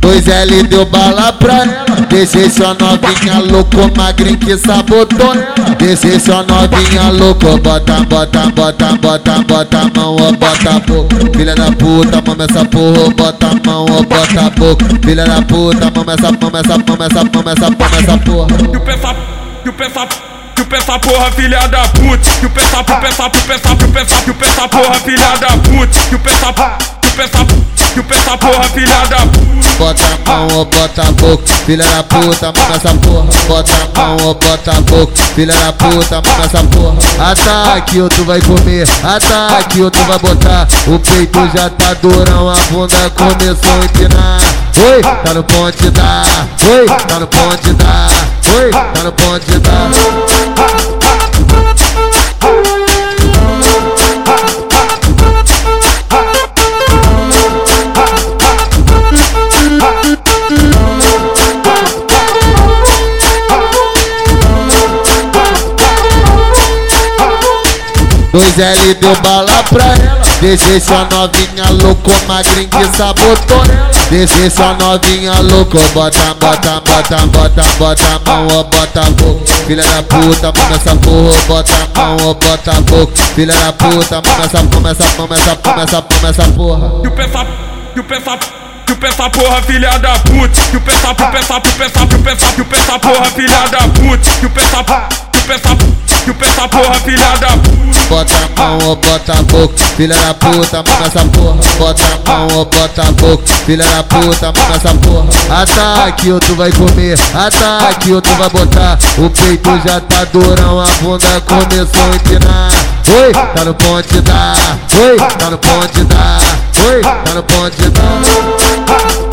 Dois L deu bala pra ela. Deixei sua novinha louco, magrinho que sabotou. Deixei sua novinha louco, bota, bota, bota, bota, bota a mão, ó, bota a boca. Filha da puta, mama essa porra, bota a mão, ó, bota a boca. Filha da puta, mama essa, mama essa, mama essa, mama essa, mama essa porra. E o pensa, e o pensa, e o pensa porra, filha da puta. E o pensa, pensa, pensa, o pensa, e o pensa porra, filha da puta. E o pensa, e pensa, e o pensa porra, filha da puta. Bota a mão ou bota a boca, filha da puta, mama essa porra. Bota a mão ou bota a boca, filha da puta, mama essa porra. Ataque, outro vai comer, ataque, outro vai botar. O peito já tá durão, a bunda começou a empinar. Oi, tá no ponte da, oi, tá no ponte da, oi, tá no ponte da. Dois L deu bala pra ela. Deixei sua novinha louco, magrinho que sabotou ela. Deixei sua novinha louco, bota, bota, bota, bota, bota a mão, ó, bota a boca. Filha da puta, mama essa porra, bota a mão, ó, bota a boca. Filha da puta, mama essa, mama essa, mama essa, mama essa, mama essa porra. E o pensa, e o pensa, e o pensa porra, filha da puta. O pensa, o pensa, o pensa, o pensa, o pensa porra, filha da puta. O pensa, e o e o pensa porra, filha da puta. Bota a mão ou bota a boca, filha da puta, mama essa porra. Bota a mão ou bota a boca, filha da puta, mama essa porra. Ataque, outro vai comer, ataque, outro vai botar. O peito já tá durão, a bunda começou a empinar. Oi, tá no ponte da, oi, tá no ponte da, oi, tá no ponte da.